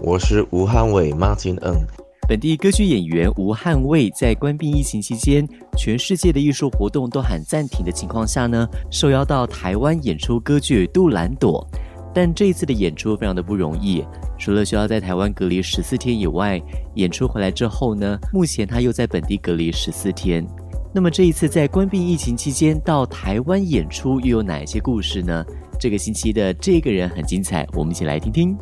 我是吴汉伟马金恩。本地歌剧演员吴汉卫在关闭疫情期间，全世界的艺术活动都喊暂停的情况下呢，受邀到台湾演出歌剧《杜兰朵》。但这一次的演出非常的不容易，除了需要在台湾隔离十四天以外，演出回来之后呢，目前他又在本地隔离十四天。那么这一次在关闭疫情期间到台湾演出，又有哪一些故事呢？这个星期的这个人很精彩，我们一起来听听。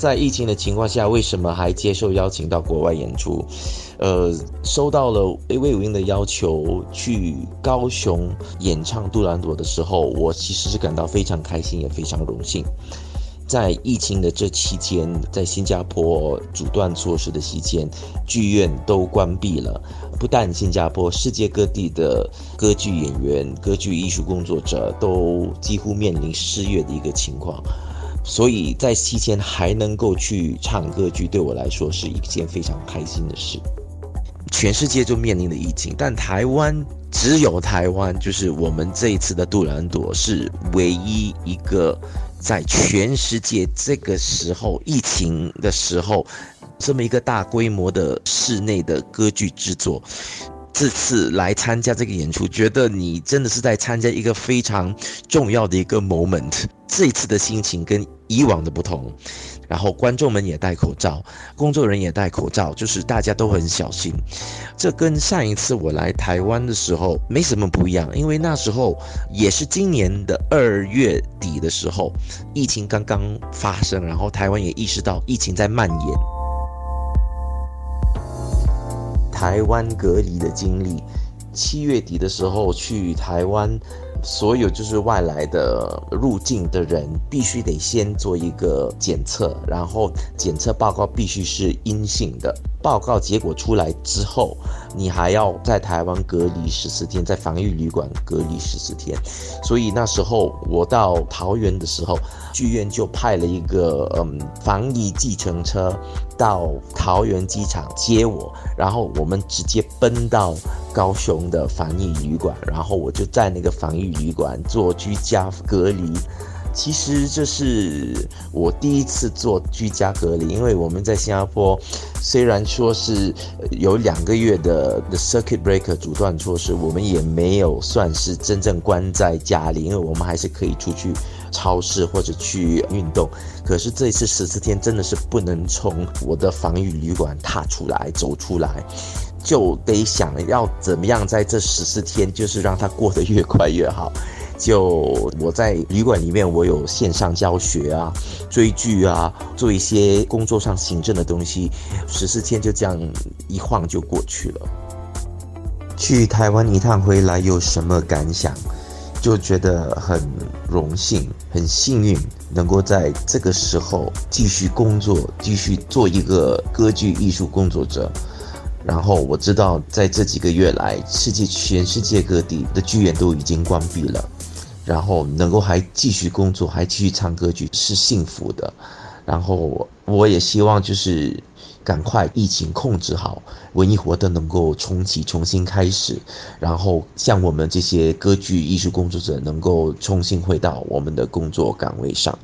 在疫情的情况下，为什么还接受邀请到国外演出？呃，收到了魏武英的要求去高雄演唱《杜兰朵》的时候，我其实是感到非常开心，也非常荣幸。在疫情的这期间，在新加坡阻断措施的期间，剧院都关闭了。不但新加坡，世界各地的歌剧演员、歌剧艺术工作者都几乎面临失业的一个情况。所以在期间还能够去唱歌剧，对我来说是一件非常开心的事。全世界就面临了疫情，但台湾只有台湾，就是我们这一次的杜兰朵是唯一一个在全世界这个时候疫情的时候，这么一个大规模的室内的歌剧制作。这次来参加这个演出，觉得你真的是在参加一个非常重要的一个 moment。这一次的心情跟以往的不同，然后观众们也戴口罩，工作人员也戴口罩，就是大家都很小心。这跟上一次我来台湾的时候没什么不一样，因为那时候也是今年的二月底的时候，疫情刚刚发生，然后台湾也意识到疫情在蔓延。台湾隔离的经历，七月底的时候去台湾，所有就是外来的入境的人，必须得先做一个检测，然后检测报告必须是阴性的。报告结果出来之后，你还要在台湾隔离十四天，在防疫旅馆隔离十四天。所以那时候我到桃园的时候，剧院就派了一个嗯防疫计程车到桃园机场接我，然后我们直接奔到高雄的防疫旅馆，然后我就在那个防疫旅馆做居家隔离。其实这是我第一次做居家隔离，因为我们在新加坡，虽然说是有两个月的的 circuit breaker 阻断措施，我们也没有算是真正关在家里，因为我们还是可以出去超市或者去运动。可是这一次十四天真的是不能从我的防御旅馆踏出来、走出来，就得想要怎么样在这十四天，就是让它过得越快越好。就我在旅馆里面，我有线上教学啊，追剧啊，做一些工作上行政的东西，十四天就这样一晃就过去了。去台湾一趟回来有什么感想？就觉得很荣幸、很幸运，能够在这个时候继续工作，继续做一个歌剧艺术工作者。然后我知道，在这几个月来，世界全世界各地的剧院都已经关闭了。然后能够还继续工作，还继续唱歌剧是幸福的。然后我也希望就是赶快疫情控制好，文艺活动能够重启、重新开始。然后像我们这些歌剧艺术工作者能够重新回到我们的工作岗位上。